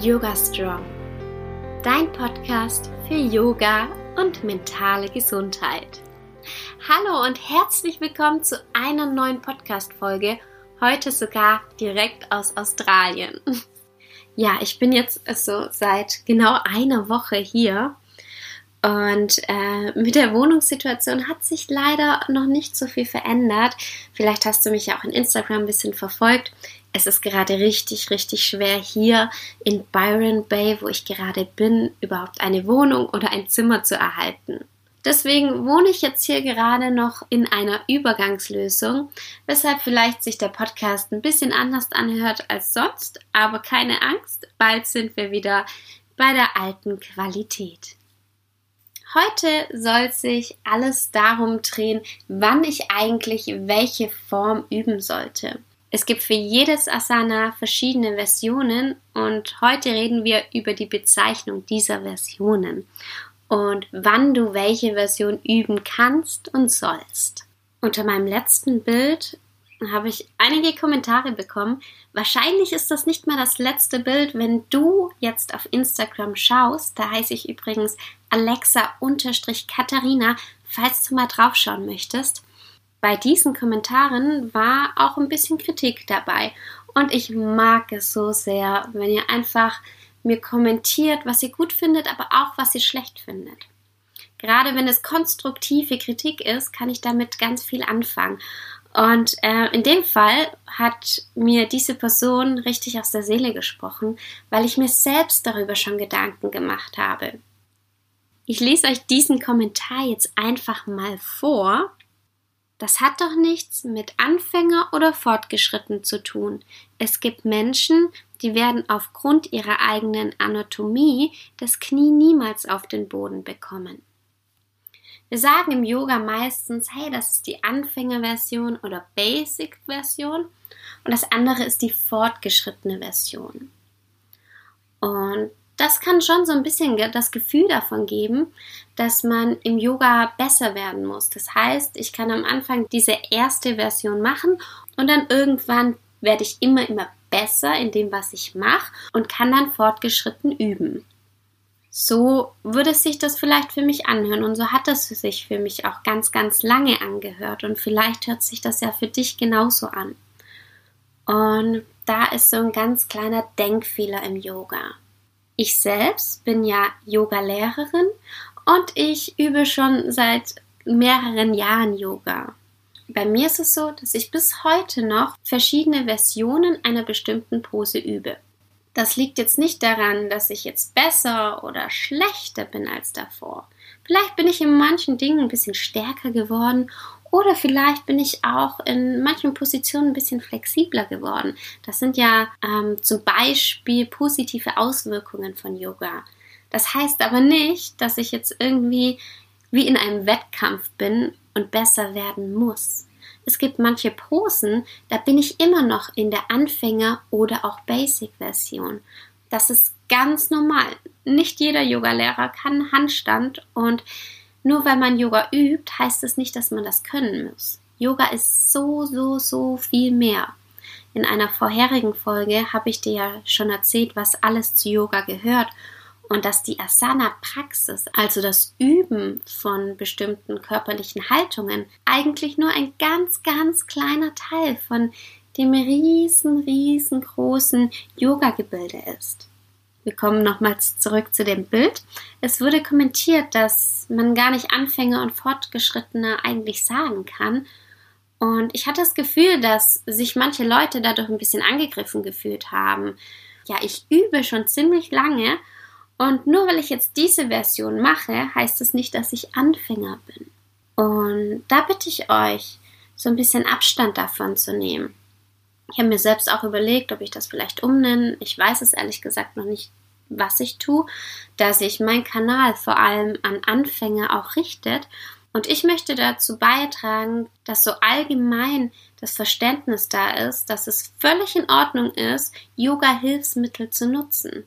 Yoga Strong, dein Podcast für Yoga und mentale Gesundheit. Hallo und herzlich willkommen zu einer neuen Podcast-Folge, heute sogar direkt aus Australien. Ja, ich bin jetzt so seit genau einer Woche hier und äh, mit der Wohnungssituation hat sich leider noch nicht so viel verändert. Vielleicht hast du mich ja auch in Instagram ein bisschen verfolgt. Es ist gerade richtig, richtig schwer hier in Byron Bay, wo ich gerade bin, überhaupt eine Wohnung oder ein Zimmer zu erhalten. Deswegen wohne ich jetzt hier gerade noch in einer Übergangslösung, weshalb vielleicht sich der Podcast ein bisschen anders anhört als sonst, aber keine Angst, bald sind wir wieder bei der alten Qualität. Heute soll sich alles darum drehen, wann ich eigentlich welche Form üben sollte. Es gibt für jedes Asana verschiedene Versionen und heute reden wir über die Bezeichnung dieser Versionen und wann du welche Version üben kannst und sollst. Unter meinem letzten Bild habe ich einige Kommentare bekommen. Wahrscheinlich ist das nicht mehr das letzte Bild, wenn du jetzt auf Instagram schaust. Da heiße ich übrigens Alexa-Katharina, falls du mal draufschauen möchtest. Bei diesen Kommentaren war auch ein bisschen Kritik dabei. Und ich mag es so sehr, wenn ihr einfach mir kommentiert, was ihr gut findet, aber auch was ihr schlecht findet. Gerade wenn es konstruktive Kritik ist, kann ich damit ganz viel anfangen. Und äh, in dem Fall hat mir diese Person richtig aus der Seele gesprochen, weil ich mir selbst darüber schon Gedanken gemacht habe. Ich lese euch diesen Kommentar jetzt einfach mal vor. Das hat doch nichts mit Anfänger oder Fortgeschritten zu tun. Es gibt Menschen, die werden aufgrund ihrer eigenen Anatomie das Knie niemals auf den Boden bekommen. Wir sagen im Yoga meistens, hey, das ist die Anfängerversion oder Basic-Version und das andere ist die fortgeschrittene Version. Und das kann schon so ein bisschen das Gefühl davon geben, dass man im Yoga besser werden muss. Das heißt, ich kann am Anfang diese erste Version machen und dann irgendwann werde ich immer, immer besser in dem, was ich mache und kann dann fortgeschritten üben. So würde sich das vielleicht für mich anhören und so hat es sich für mich auch ganz, ganz lange angehört und vielleicht hört sich das ja für dich genauso an. Und da ist so ein ganz kleiner Denkfehler im Yoga. Ich selbst bin ja Yoga-Lehrerin und ich übe schon seit mehreren Jahren Yoga. Bei mir ist es so, dass ich bis heute noch verschiedene Versionen einer bestimmten Pose übe. Das liegt jetzt nicht daran, dass ich jetzt besser oder schlechter bin als davor. Vielleicht bin ich in manchen Dingen ein bisschen stärker geworden oder vielleicht bin ich auch in manchen Positionen ein bisschen flexibler geworden. Das sind ja ähm, zum Beispiel positive Auswirkungen von Yoga. Das heißt aber nicht, dass ich jetzt irgendwie wie in einem Wettkampf bin und besser werden muss. Es gibt manche Posen, da bin ich immer noch in der Anfänger- oder auch Basic-Version. Das ist ganz normal. Nicht jeder Yogalehrer kann Handstand und nur weil man Yoga übt, heißt es nicht, dass man das können muss. Yoga ist so, so, so viel mehr. In einer vorherigen Folge habe ich dir ja schon erzählt, was alles zu Yoga gehört und dass die Asana-Praxis, also das Üben von bestimmten körperlichen Haltungen, eigentlich nur ein ganz, ganz kleiner Teil von dem riesen, riesengroßen Yoga-Gebilde ist. Wir kommen nochmals zurück zu dem Bild. Es wurde kommentiert, dass man gar nicht Anfänger und Fortgeschrittene eigentlich sagen kann. Und ich hatte das Gefühl, dass sich manche Leute dadurch ein bisschen angegriffen gefühlt haben. Ja, ich übe schon ziemlich lange und nur weil ich jetzt diese Version mache, heißt es nicht, dass ich Anfänger bin. Und da bitte ich euch, so ein bisschen Abstand davon zu nehmen. Ich habe mir selbst auch überlegt, ob ich das vielleicht umnenne. Ich weiß es ehrlich gesagt noch nicht, was ich tue, da sich mein Kanal vor allem an Anfänger auch richtet. Und ich möchte dazu beitragen, dass so allgemein das Verständnis da ist, dass es völlig in Ordnung ist, Yoga-Hilfsmittel zu nutzen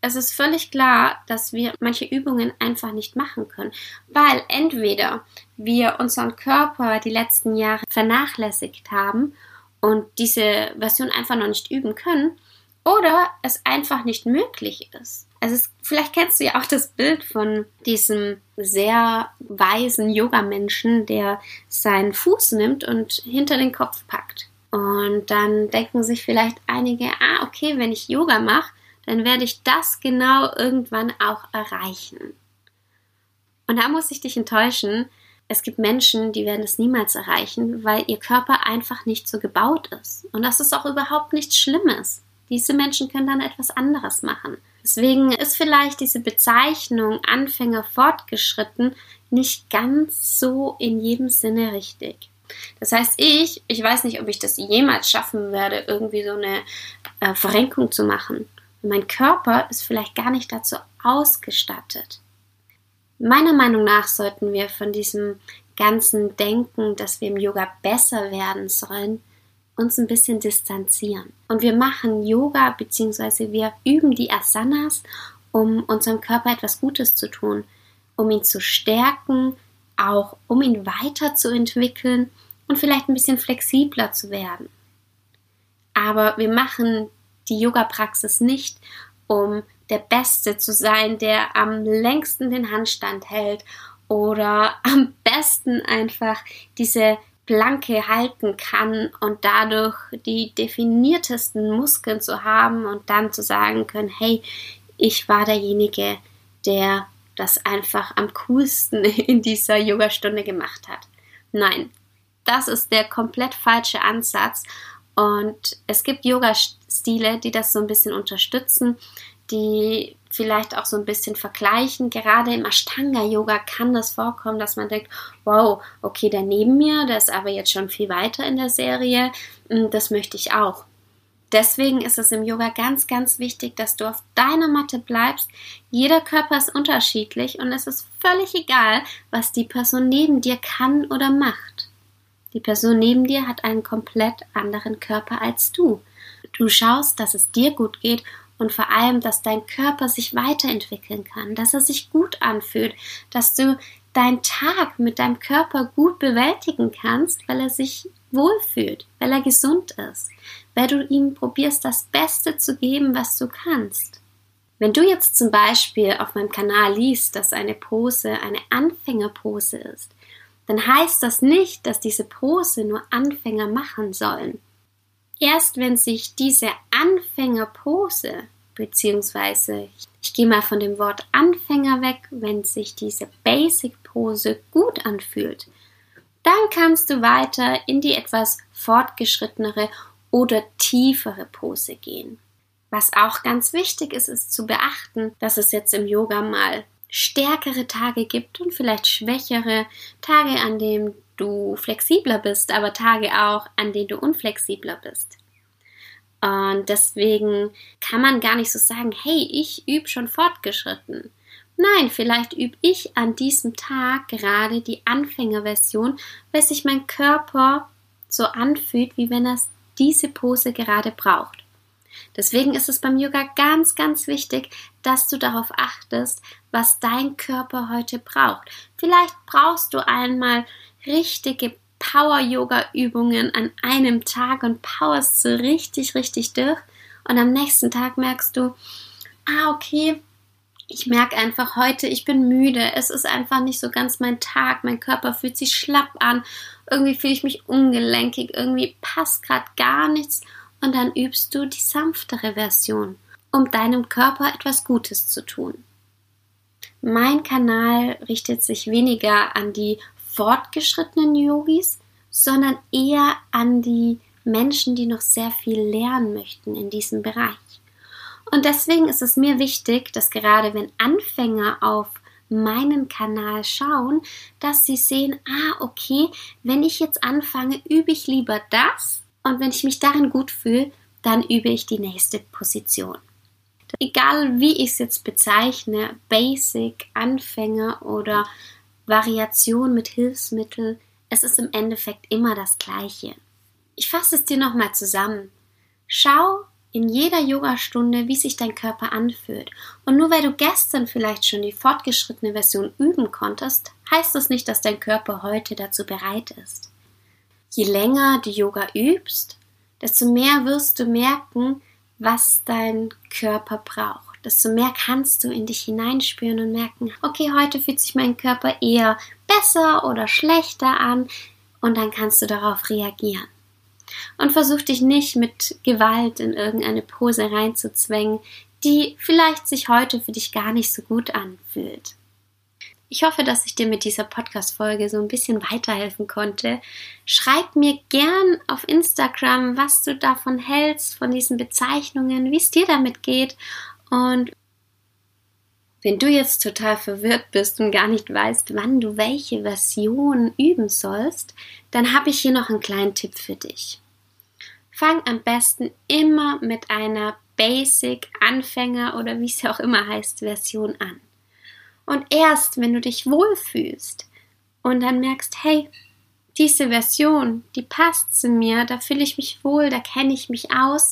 es ist völlig klar, dass wir manche Übungen einfach nicht machen können, weil entweder wir unseren Körper die letzten Jahre vernachlässigt haben und diese Version einfach noch nicht üben können, oder es einfach nicht möglich ist. Also es, vielleicht kennst du ja auch das Bild von diesem sehr weisen Yoga-Menschen, der seinen Fuß nimmt und hinter den Kopf packt. Und dann denken sich vielleicht einige, ah, okay, wenn ich Yoga mache, dann werde ich das genau irgendwann auch erreichen. Und da muss ich dich enttäuschen, es gibt Menschen, die werden es niemals erreichen, weil ihr Körper einfach nicht so gebaut ist. Und das ist auch überhaupt nichts Schlimmes. Diese Menschen können dann etwas anderes machen. Deswegen ist vielleicht diese Bezeichnung Anfänger fortgeschritten nicht ganz so in jedem Sinne richtig. Das heißt, ich, ich weiß nicht, ob ich das jemals schaffen werde, irgendwie so eine äh, Verrenkung zu machen. mein Körper ist vielleicht gar nicht dazu ausgestattet. Meiner Meinung nach sollten wir von diesem ganzen Denken, dass wir im Yoga besser werden sollen, uns ein bisschen distanzieren. Und wir machen Yoga bzw. wir üben die Asanas, um unserem Körper etwas Gutes zu tun, um ihn zu stärken, auch um ihn weiterzuentwickeln und vielleicht ein bisschen flexibler zu werden. Aber wir machen die Yoga-Praxis nicht, um der Beste zu sein, der am längsten den Handstand hält oder am besten einfach diese Planke halten kann und dadurch die definiertesten Muskeln zu haben und dann zu sagen können, hey, ich war derjenige, der das einfach am coolsten in dieser Yogastunde gemacht hat. Nein, das ist der komplett falsche Ansatz und es gibt Yoga-Stile, die das so ein bisschen unterstützen, die vielleicht auch so ein bisschen vergleichen. Gerade im Ashtanga-Yoga kann das vorkommen, dass man denkt, wow, okay, der neben mir, der ist aber jetzt schon viel weiter in der Serie, hm, das möchte ich auch. Deswegen ist es im Yoga ganz, ganz wichtig, dass du auf deiner Matte bleibst. Jeder Körper ist unterschiedlich und es ist völlig egal, was die Person neben dir kann oder macht. Die Person neben dir hat einen komplett anderen Körper als du. Du schaust, dass es dir gut geht und vor allem, dass dein Körper sich weiterentwickeln kann, dass er sich gut anfühlt, dass du deinen Tag mit deinem Körper gut bewältigen kannst, weil er sich wohlfühlt, weil er gesund ist, weil du ihm probierst, das Beste zu geben, was du kannst. Wenn du jetzt zum Beispiel auf meinem Kanal liest, dass eine Pose eine Anfängerpose ist, dann heißt das nicht, dass diese Pose nur Anfänger machen sollen. Erst wenn sich diese Anfängerpose, beziehungsweise ich gehe mal von dem Wort Anfänger weg, wenn sich diese Basic-Pose gut anfühlt, dann kannst du weiter in die etwas fortgeschrittenere oder tiefere Pose gehen. Was auch ganz wichtig ist, ist zu beachten, dass es jetzt im Yoga mal stärkere Tage gibt und vielleicht schwächere Tage, an denen du flexibler bist, aber Tage auch, an denen du unflexibler bist. Und deswegen kann man gar nicht so sagen, hey, ich übe schon fortgeschritten. Nein, vielleicht übe ich an diesem Tag gerade die Anfängerversion, weil sich mein Körper so anfühlt, wie wenn er diese Pose gerade braucht. Deswegen ist es beim Yoga ganz, ganz wichtig, dass du darauf achtest, was dein Körper heute braucht. Vielleicht brauchst du einmal richtige Power-Yoga-Übungen an einem Tag und powerst so richtig, richtig durch. Und am nächsten Tag merkst du, ah, okay, ich merke einfach heute, ich bin müde. Es ist einfach nicht so ganz mein Tag. Mein Körper fühlt sich schlapp an. Irgendwie fühle ich mich ungelenkig. Irgendwie passt gerade gar nichts. Und dann übst du die sanftere Version, um deinem Körper etwas Gutes zu tun. Mein Kanal richtet sich weniger an die fortgeschrittenen Yogis, sondern eher an die Menschen, die noch sehr viel lernen möchten in diesem Bereich. Und deswegen ist es mir wichtig, dass gerade wenn Anfänger auf meinen Kanal schauen, dass sie sehen, ah, okay, wenn ich jetzt anfange, übe ich lieber das und wenn ich mich darin gut fühle, dann übe ich die nächste Position. Egal wie ich es jetzt bezeichne, Basic, Anfänger oder Variation mit Hilfsmittel, es ist im Endeffekt immer das Gleiche. Ich fasse es dir nochmal zusammen. Schau in jeder Yogastunde, wie sich dein Körper anfühlt. Und nur weil du gestern vielleicht schon die fortgeschrittene Version üben konntest, heißt das nicht, dass dein Körper heute dazu bereit ist. Je länger du Yoga übst, desto mehr wirst du merken, was dein Körper braucht. Desto mehr kannst du in dich hineinspüren und merken, okay, heute fühlt sich mein Körper eher besser oder schlechter an und dann kannst du darauf reagieren. Und versuch dich nicht mit Gewalt in irgendeine Pose reinzuzwängen, die vielleicht sich heute für dich gar nicht so gut anfühlt. Ich hoffe, dass ich dir mit dieser Podcast-Folge so ein bisschen weiterhelfen konnte. Schreib mir gern auf Instagram, was du davon hältst, von diesen Bezeichnungen, wie es dir damit geht. Und wenn du jetzt total verwirrt bist und gar nicht weißt, wann du welche Version üben sollst, dann habe ich hier noch einen kleinen Tipp für dich. Fang am besten immer mit einer Basic, Anfänger oder wie es ja auch immer heißt, Version an. Und erst, wenn du dich wohlfühlst und dann merkst, hey, diese Version, die passt zu mir, da fühle ich mich wohl, da kenne ich mich aus,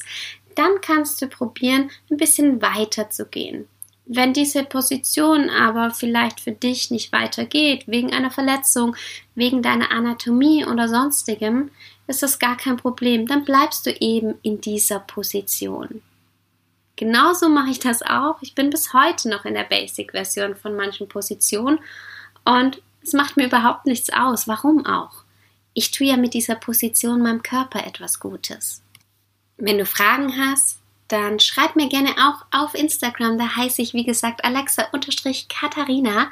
dann kannst du probieren, ein bisschen weiter zu gehen. Wenn diese Position aber vielleicht für dich nicht weitergeht, wegen einer Verletzung, wegen deiner Anatomie oder sonstigem, ist das gar kein Problem. Dann bleibst du eben in dieser Position. Genauso mache ich das auch. Ich bin bis heute noch in der Basic-Version von manchen Positionen und es macht mir überhaupt nichts aus. Warum auch? Ich tue ja mit dieser Position meinem Körper etwas Gutes. Wenn du Fragen hast, dann schreib mir gerne auch auf Instagram. Da heiße ich, wie gesagt, Alexa-Katharina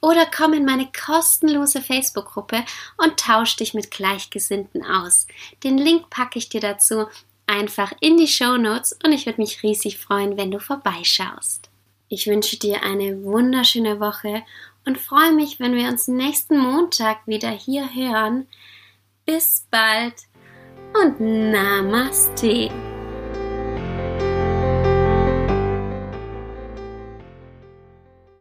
oder komm in meine kostenlose Facebook-Gruppe und tausch dich mit Gleichgesinnten aus. Den Link packe ich dir dazu einfach in die Show Notes und ich würde mich riesig freuen, wenn du vorbeischaust. Ich wünsche dir eine wunderschöne Woche und freue mich, wenn wir uns nächsten Montag wieder hier hören. Bis bald und Namaste.